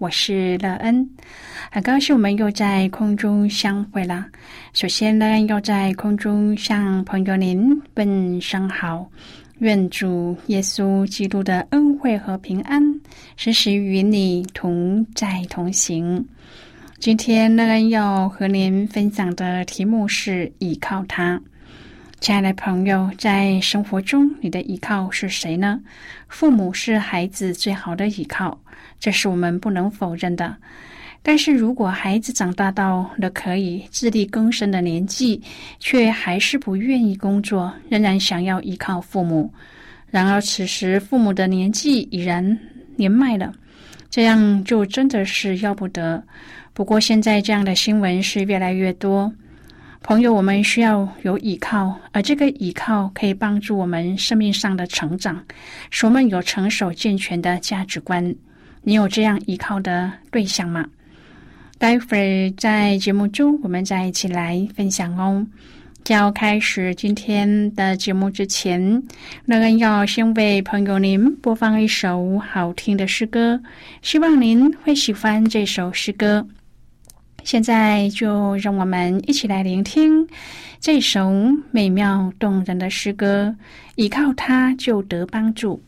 我是乐恩，很高兴我们又在空中相会了。首先，乐恩要在空中向朋友您问声好，愿主耶稣基督的恩惠和平安时时与你同在同行。今天，乐恩要和您分享的题目是依靠他。亲爱的朋友，在生活中，你的依靠是谁呢？父母是孩子最好的依靠。这是我们不能否认的，但是如果孩子长大到了可以自力更生的年纪，却还是不愿意工作，仍然想要依靠父母，然而此时父母的年纪已然年迈了，这样就真的是要不得。不过现在这样的新闻是越来越多，朋友，我们需要有依靠，而这个依靠可以帮助我们生命上的成长，使我们有成熟健全的价值观。你有这样依靠的对象吗？待会儿在节目中，我们再一起来分享哦。要开始今天的节目之前，乐恩要先为朋友您播放一首好听的诗歌，希望您会喜欢这首诗歌。现在就让我们一起来聆听这首美妙动人的诗歌，依靠它就得帮助。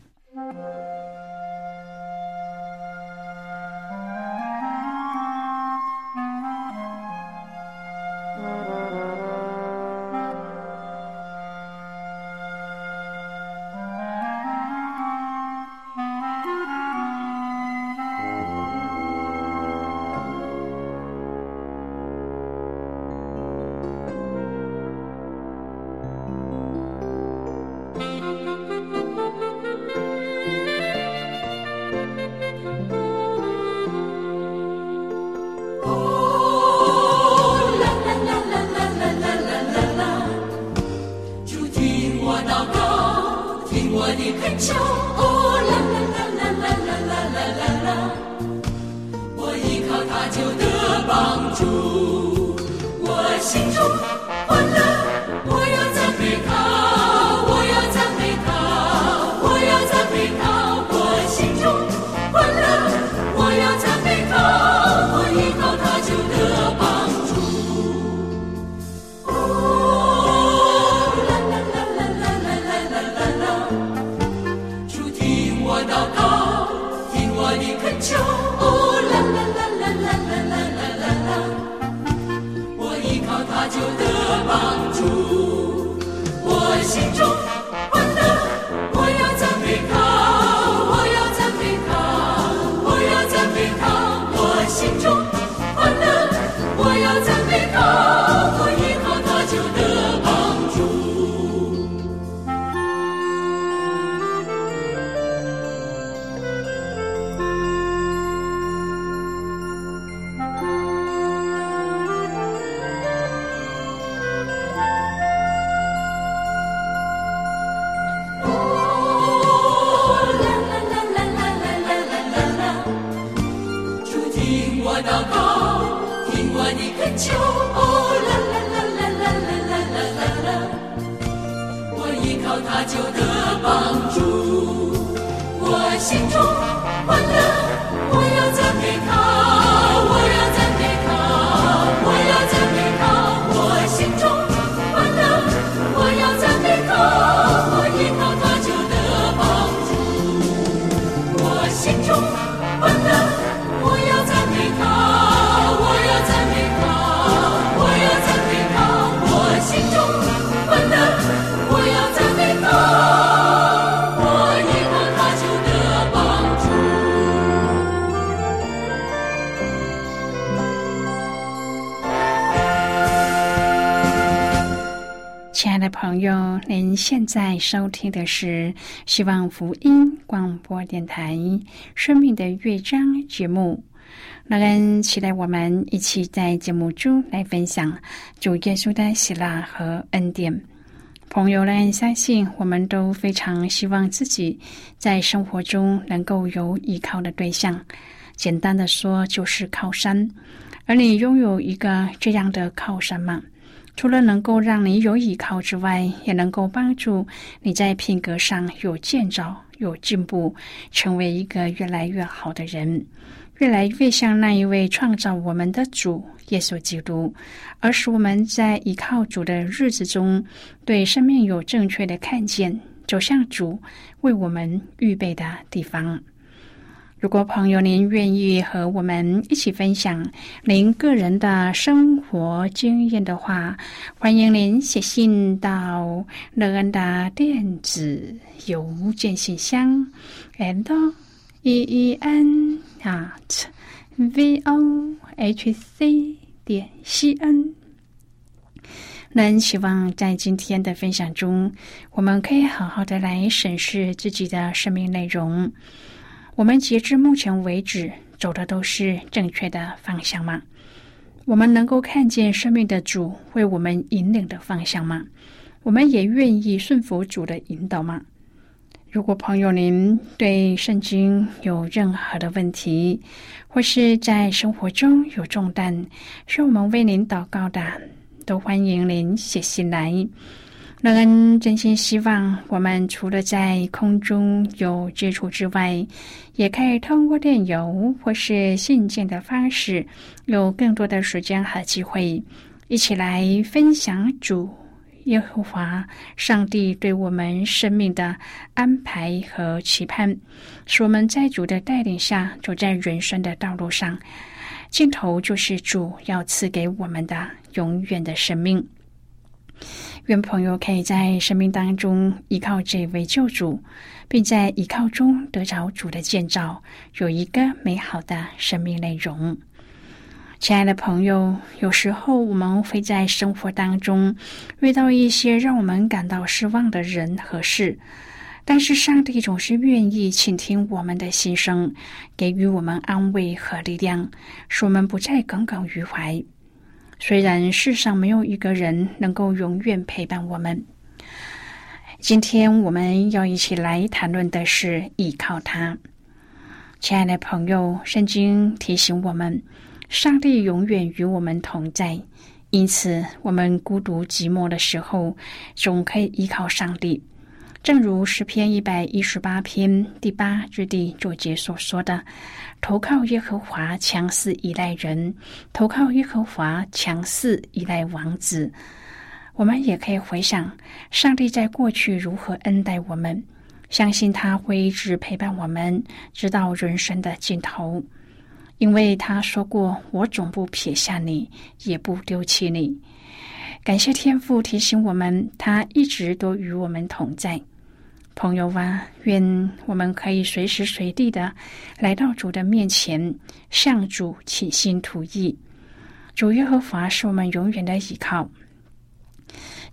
我要就得帮助。我心中欢乐朋友，您现在收听的是希望福音广播电台《生命的乐章》节目。那人期待我们一起在节目中来分享主耶稣的喜乐和恩典。朋友们，相信我们都非常希望自己在生活中能够有依靠的对象。简单的说，就是靠山。而你拥有一个这样的靠山吗？除了能够让你有依靠之外，也能够帮助你在品格上有建造、有进步，成为一个越来越好的人。越来越像那一位创造我们的主耶稣基督，而使我们在依靠主的日子中，对生命有正确的看见，走向主为我们预备的地方。如果朋友您愿意和我们一起分享您个人的生活经验的话，欢迎您写信到乐恩的电子邮件信箱，and e e n。at v o h c 点 c n，那希望在今天的分享中，我们可以好好的来审视自己的生命内容。我们截至目前为止走的都是正确的方向吗？我们能够看见生命的主为我们引领的方向吗？我们也愿意顺服主的引导吗？如果朋友您对圣经有任何的问题，或是在生活中有重担，需要我们为您祷告的，都欢迎您写信来。乐恩真心希望，我们除了在空中有接触之外，也可以通过电邮或是信件的方式，有更多的时间和机会，一起来分享主。耶和华上帝对我们生命的安排和期盼，使我们在主的带领下走在人生的道路上，尽头就是主要赐给我们的永远的生命。愿朋友可以在生命当中依靠这位救主，并在依靠中得着主的建造，有一个美好的生命内容。亲爱的朋友，有时候我们会在生活当中遇到一些让我们感到失望的人和事，但是上帝总是愿意倾听我们的心声，给予我们安慰和力量，使我们不再耿耿于怀。虽然世上没有一个人能够永远陪伴我们，今天我们要一起来谈论的是依靠他。亲爱的朋友，圣经提醒我们。上帝永远与我们同在，因此我们孤独寂寞的时候，总可以依靠上帝。正如诗篇一百一十八篇第八至第九节所说的：“投靠耶和华，强似依赖人；投靠耶和华，强似依赖王子。”我们也可以回想上帝在过去如何恩待我们，相信他会一直陪伴我们，直到人生的尽头。因为他说过：“我总不撇下你，也不丢弃你。”感谢天父提醒我们，他一直都与我们同在。朋友啊，愿我们可以随时随地的来到主的面前，向主倾心吐意。主耶和华是我们永远的依靠。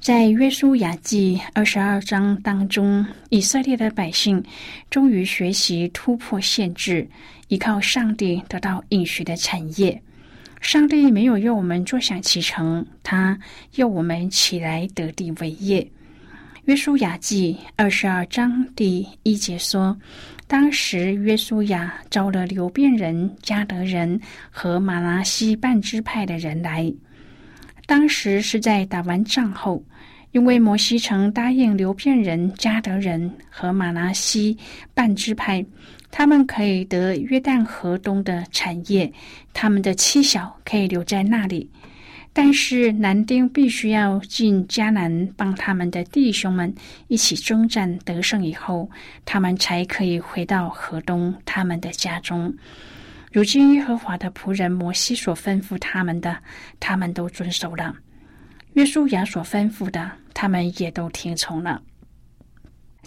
在约书亚记二十二章当中，以色列的百姓终于学习突破限制。依靠上帝得到应许的产业，上帝没有要我们坐享其成，他要我们起来得地为业。约书亚记二十二章第一节说：“当时约书亚招了流变人、加德人和马拉西半支派的人来。当时是在打完仗后，因为摩西曾答应流变人、加德人和马拉西半支派。”他们可以得约旦河东的产业，他们的妻小可以留在那里，但是男丁必须要进迦南，帮他们的弟兄们一起征战得胜以后，他们才可以回到河东他们的家中。如今耶和华的仆人摩西所吩咐他们的，他们都遵守了；约书亚所吩咐的，他们也都听从了。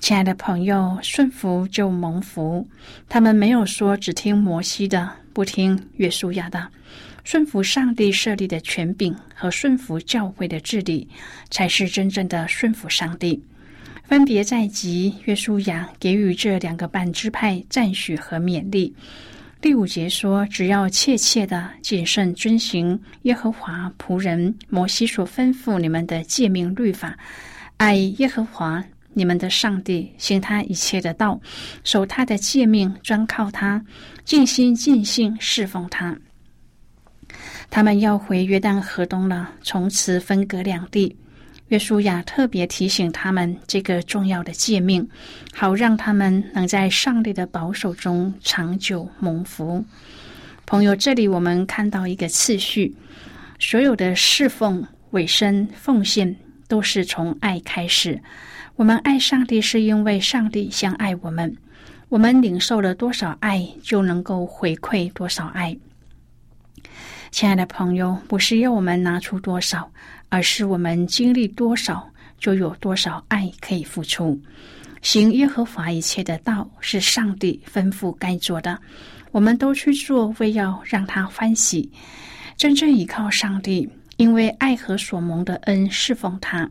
亲爱的朋友，顺服就蒙福。他们没有说只听摩西的，不听约书亚的。顺服上帝设立的权柄和顺服教会的治理，才是真正的顺服上帝。分别在即，约书亚给予这两个半支派赞许和勉励。第五节说：“只要切切的谨慎遵行耶和华仆人摩西所吩咐你们的诫命律法，爱耶和华你们的上帝，行他一切的道，守他的诫命，专靠他，尽心尽性侍奉他。他们要回约旦河东了，从此分隔两地。”约书亚特别提醒他们这个重要的诫命，好让他们能在上帝的保守中长久蒙福。朋友，这里我们看到一个次序：所有的侍奉、委身、奉献，都是从爱开始。我们爱上帝，是因为上帝相爱我们。我们领受了多少爱，就能够回馈多少爱。亲爱的朋友，不是要我们拿出多少。而是我们经历多少，就有多少爱可以付出。行耶和华一切的道，是上帝吩咐该做的，我们都去做，为要让他欢喜。真正依靠上帝，因为爱和所蒙的恩，侍奉他。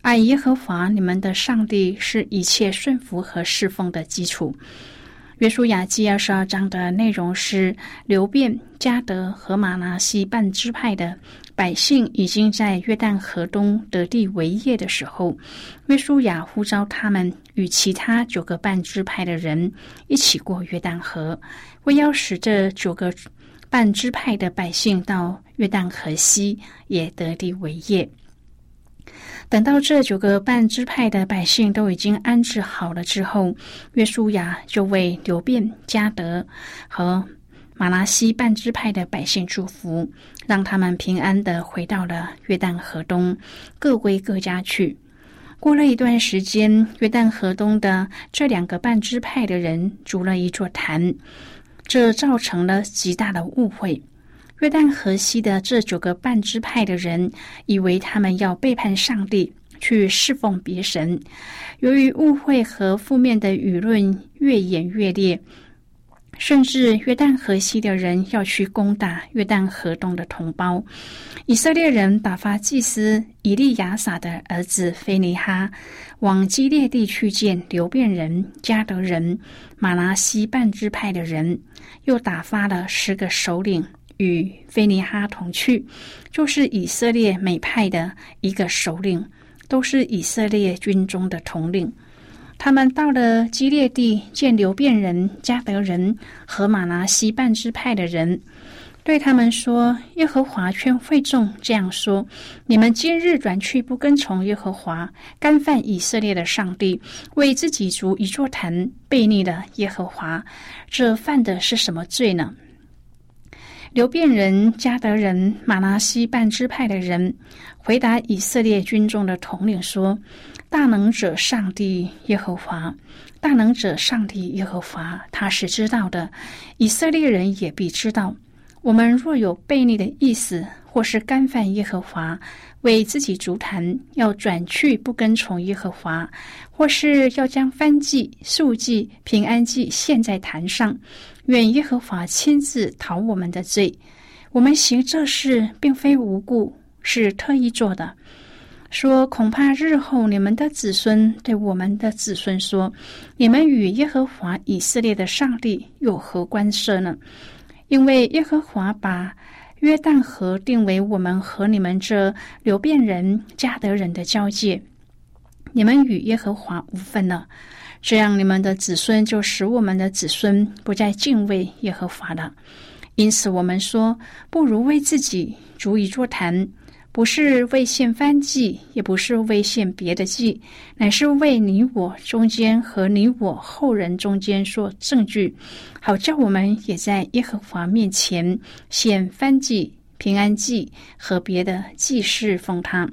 爱耶和华你们的上帝，是一切顺服和侍奉的基础。约书亚记二十二章的内容是流变、加德和马拿西半支派的百姓已经在约旦河东得地为业的时候，约书亚呼召他们与其他九个半支派的人一起过约旦河，为要使这九个半支派的百姓到约旦河西也得地为业。等到这九个半支派的百姓都已经安置好了之后，约书亚就为流变、加德和马拉西半支派的百姓祝福，让他们平安的回到了约旦河东，各归各家去。过了一段时间，约旦河东的这两个半支派的人筑了一座坛，这造成了极大的误会。约旦河西的这九个半支派的人，以为他们要背叛上帝，去侍奉别神。由于误会和负面的舆论越演越烈，甚至约旦河西的人要去攻打约旦河东的同胞。以色列人打发祭司以利亚撒的儿子菲尼哈往基列地去见流变人、加德人、马拉西半支派的人，又打发了十个首领。与菲尼哈同去，就是以色列美派的一个首领，都是以色列军中的统领。他们到了基列地，见流变人、加德人和马拿西半支派的人，对他们说：“耶和华劝会众这样说：你们今日转去不跟从耶和华，干犯以色列的上帝，为自己筑一座坛，背逆了耶和华，这犯的是什么罪呢？”流变人、加德人、马拉西半支派的人回答以色列军中的统领说：“大能者上帝耶和华，大能者上帝耶和华，他是知道的。以色列人也必知道。我们若有悖逆的意思，或是干犯耶和华，为自己足坛，要转去不跟从耶和华，或是要将燔祭、素祭、平安祭献在坛上。”愿耶和华亲自讨我们的罪。我们行这事并非无故，是特意做的。说恐怕日后你们的子孙对我们的子孙说：“你们与耶和华以色列的上帝有何关涉呢？”因为耶和华把约旦河定为我们和你们这流变人、加德人的交界，你们与耶和华无分了。这样，你们的子孙就使我们的子孙不再敬畏耶和华了。因此，我们说，不如为自己逐一座坛，不是为献翻祭，也不是为献别的祭，乃是为你我中间和你我后人中间说证据，好叫我们也在耶和华面前献翻祭、平安祭和别的祭事奉他。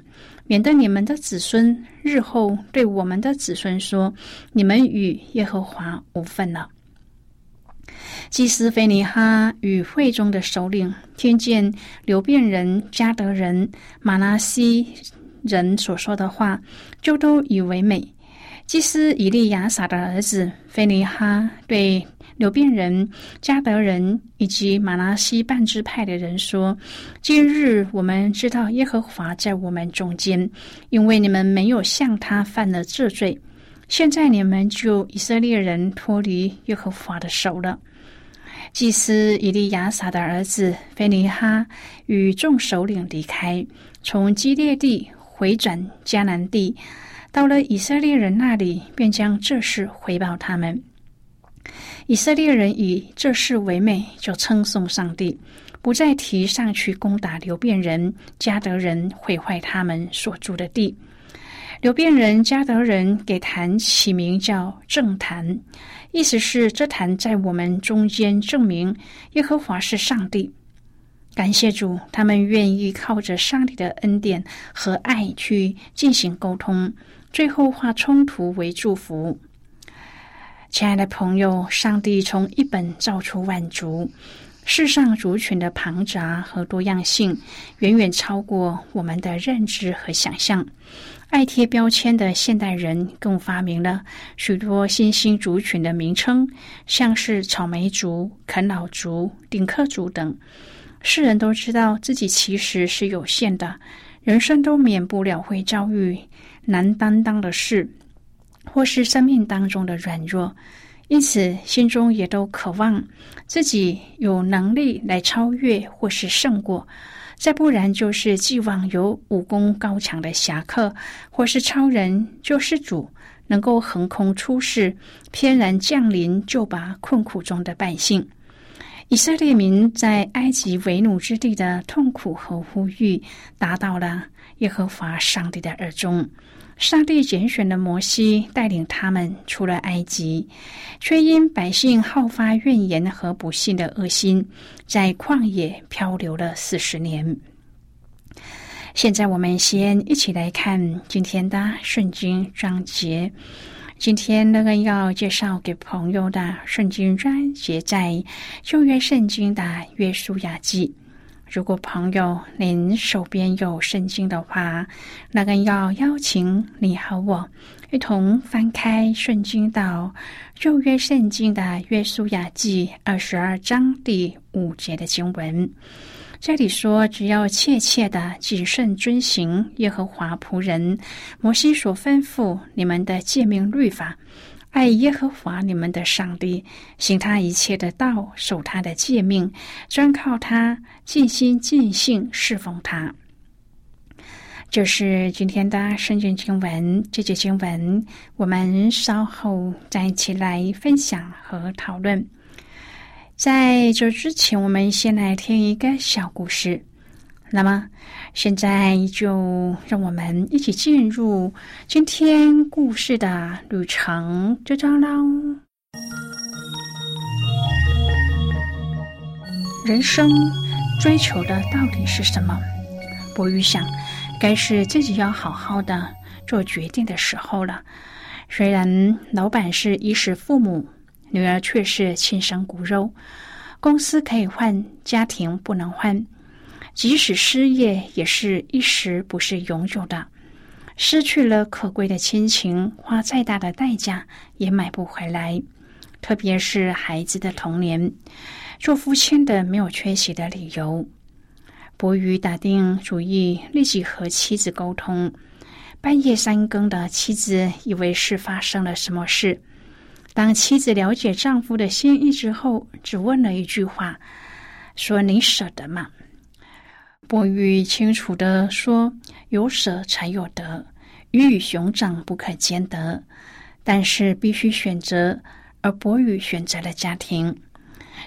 免得你们的子孙日后对我们的子孙说：“你们与耶和华无分了。”祭司菲尼哈与会中的首领听见流变人、加德人、马拉西人所说的话，就都以为美。祭司以利亚撒的儿子菲尼哈对流变人、加德人以及马拉西半支派的人说：“今日我们知道耶和华在我们中间，因为你们没有向他犯了这罪。现在你们就以色列人脱离耶和华的手了。”祭司以利亚撒的儿子菲尼哈与众首领离开，从基列地回转迦南地，到了以色列人那里，便将这事回报他们。以色列人以这事为美，就称颂上帝，不再提上去攻打流变人、加德人，毁坏他们所住的地。流变人、加德人给坛起名叫正坛。意思是，这坛在我们中间证明耶和华是上帝。感谢主，他们愿意靠着上帝的恩典和爱去进行沟通，最后化冲突为祝福。亲爱的朋友，上帝从一本造出万族，世上族群的庞杂和多样性，远远超过我们的认知和想象。爱贴标签的现代人更发明了许多新兴族群的名称，像是草莓族、啃老族、顶客族等。世人都知道自己其实是有限的，人生都免不了会遭遇难担当的事，或是生命当中的软弱，因此心中也都渴望自己有能力来超越或是胜过。再不然，就是寄望有武功高强的侠客，或是超人救世主，能够横空出世，翩然降临，救拔困苦中的百姓。以色列民在埃及为奴之地的痛苦和呼吁，达到了耶和华上帝的耳中。上帝拣选了摩西，带领他们出了埃及，却因百姓好发怨言和不幸的恶心，在旷野漂流了四十年。现在我们先一起来看今天的圣经章节。今天那个要介绍给朋友的圣经章节，在旧约圣经的约书亚记。如果朋友您手边有圣经的话，那个要邀请你和我一同翻开圣经到旧约圣经的约书亚记二十二章第五节的经文。这里说，只要切切的谨慎遵行耶和华仆人摩西所吩咐你们的诫命律法。爱耶和华你们的上帝，行他一切的道，守他的诫命，专靠他，尽心尽性侍奉他。这是今天的圣经经文。这节经文我们稍后再一起来分享和讨论。在这之前，我们先来听一个小故事。那么，现在就让我们一起进入今天故事的旅程，就这样喽。人生追求的到底是什么？博宇想，该是自己要好好的做决定的时候了。虽然老板是衣食父母，女儿却是亲生骨肉，公司可以换，家庭不能换。即使失业，也是一时，不是永久的。失去了可贵的亲情，花再大的代价也买不回来。特别是孩子的童年，做父亲的没有缺席的理由。博宇打定主意，立即和妻子沟通。半夜三更的，妻子以为是发生了什么事。当妻子了解丈夫的心意之后，只问了一句话：“说你舍得吗？”伯玉清楚的说：“有舍才有得，鱼与熊掌不可兼得。但是必须选择，而伯玉选择了家庭。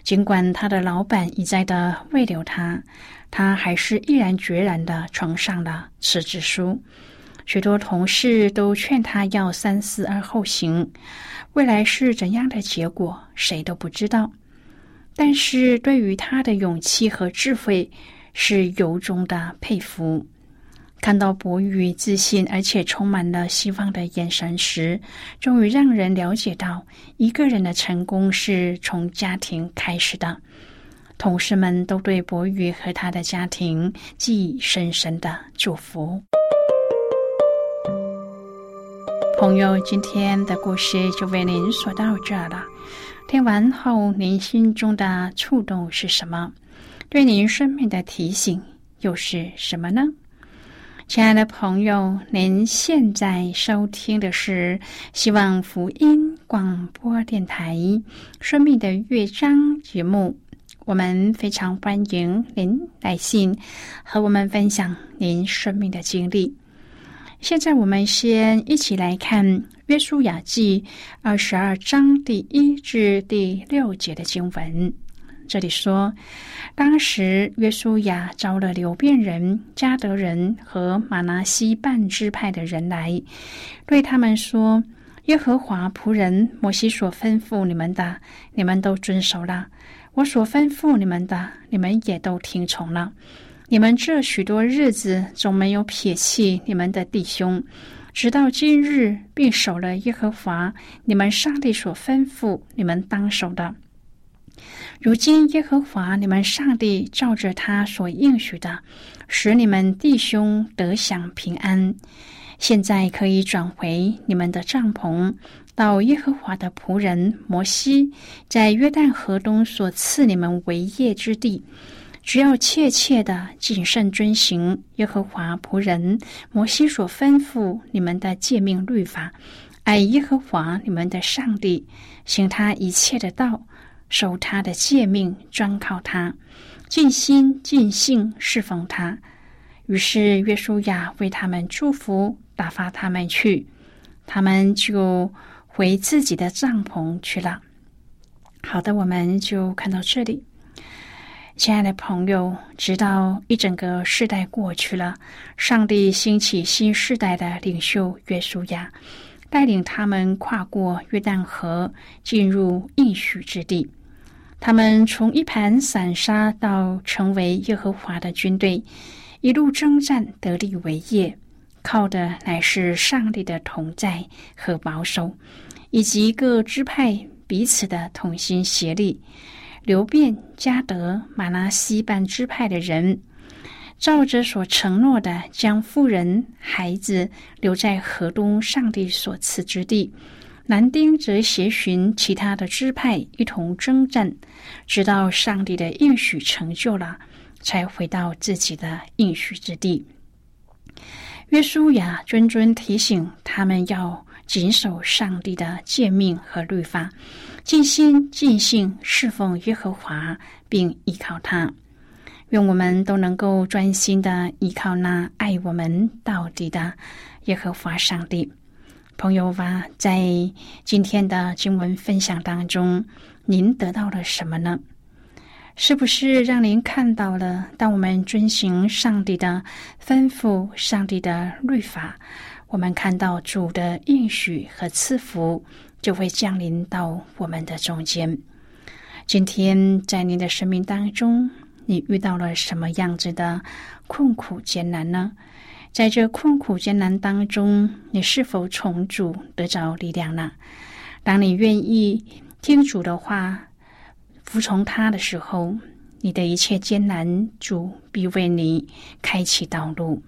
尽管他的老板一再的慰留他，他还是毅然决然的呈上了辞职书。许多同事都劝他要三思而后行。未来是怎样的结果，谁都不知道。但是对于他的勇气和智慧。”是由衷的佩服。看到博宇自信而且充满了希望的眼神时，终于让人了解到，一个人的成功是从家庭开始的。同事们都对博宇和他的家庭寄以深深的祝福。朋友，今天的故事就为您说到这了。听完后，您心中的触动是什么？对您生命的提醒又是什么呢？亲爱的朋友，您现在收听的是希望福音广播电台《生命的乐章》节目。我们非常欢迎您来信和我们分享您生命的经历。现在，我们先一起来看《约书亚记》二十二章第一至第六节的经文。这里说，当时约书亚招了流变人、加德人和马拿西半支派的人来，对他们说：“耶和华仆人摩西所吩咐你们的，你们都遵守了；我所吩咐你们的，你们也都听从了。”你们这许多日子总没有撇弃你们的弟兄，直到今日，并守了耶和华你们上帝所吩咐你们当守的。如今耶和华你们上帝照着他所应许的，使你们弟兄得享平安。现在可以转回你们的帐篷，到耶和华的仆人摩西在约旦河东所赐你们为业之地。只要切切的谨慎遵行耶和华仆人摩西所吩咐你们的诫命律法，爱耶和华你们的上帝，行他一切的道，守他的诫命，专靠他，尽心尽性侍奉他。于是约书亚为他们祝福，打发他们去，他们就回自己的帐篷去了。好的，我们就看到这里。亲爱的朋友，直到一整个世代过去了，上帝兴起新世代的领袖约书亚，带领他们跨过约旦河，进入应许之地。他们从一盘散沙到成为耶和华的军队，一路征战得力为业，靠的乃是上帝的同在和保守，以及各支派彼此的同心协力。流变、加德、马拉西半支派的人，照着所承诺的，将妇人、孩子留在河东上帝所赐之地；男丁则携寻其他的支派一同征战，直到上帝的应许成就了，才回到自己的应许之地。约书亚谆谆提醒他们要谨守上帝的诫命和律法。尽心尽性侍奉耶和华，并依靠他。愿我们都能够专心的依靠那爱我们到底的耶和华上帝。朋友吧，在今天的经文分享当中，您得到了什么呢？是不是让您看到了，当我们遵行上帝的吩咐、上帝的律法，我们看到主的应许和赐福？就会降临到我们的中间。今天在您的生命当中，你遇到了什么样子的困苦艰难呢？在这困苦艰难当中，你是否从主得着力量呢？当你愿意听主的话，服从他的时候，你的一切艰难，主必为你开启道路。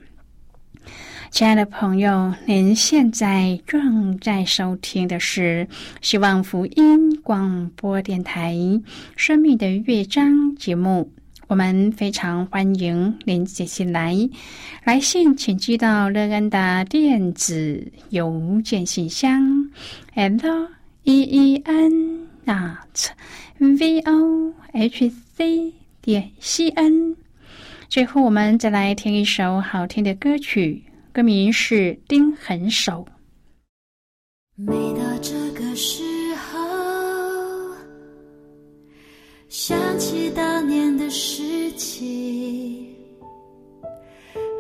亲爱的朋友，您现在正在收听的是希望福音广播电台《生命的乐章》节目。我们非常欢迎您接信来，来信请寄到乐安的电子邮件信箱：l e e n dot v o h c 点 c n。最后，我们再来听一首好听的歌曲。歌名是《丁痕手》。每到这个时候，想起当年的事情，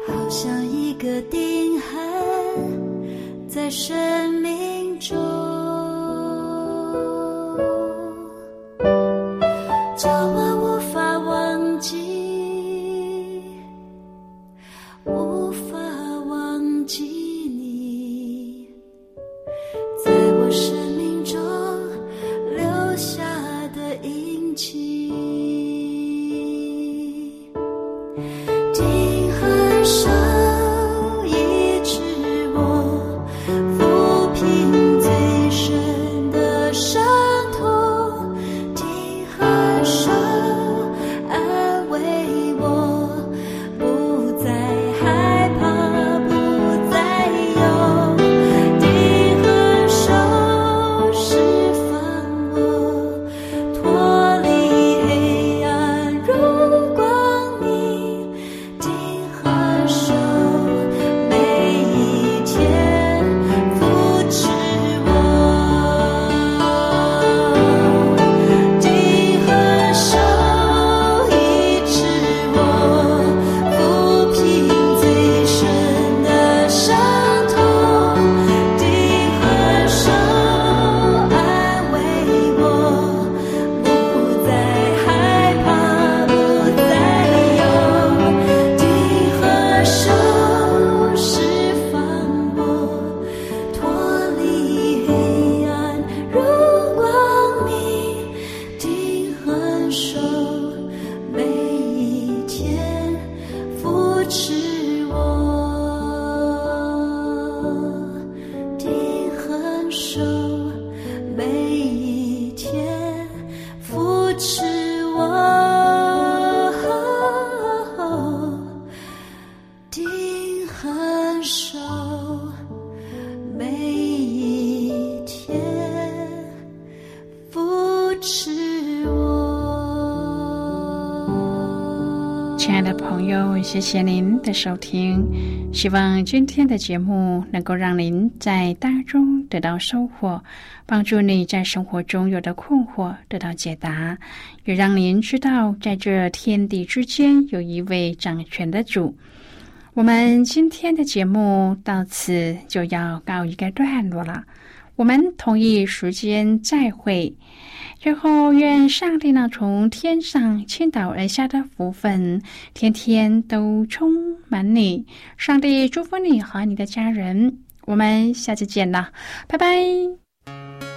好像一个定痕在生谢谢您的收听。希望今天的节目能够让您在当中得到收获，帮助你在生活中有的困惑得到解答，也让您知道，在这天地之间有一位掌权的主。我们今天的节目到此就要告一个段落了，我们同一时间再会。最后，愿上帝呢从天上倾倒而下的福分，天天都充满你。上帝祝福你和你的家人。我们下次见了，拜拜。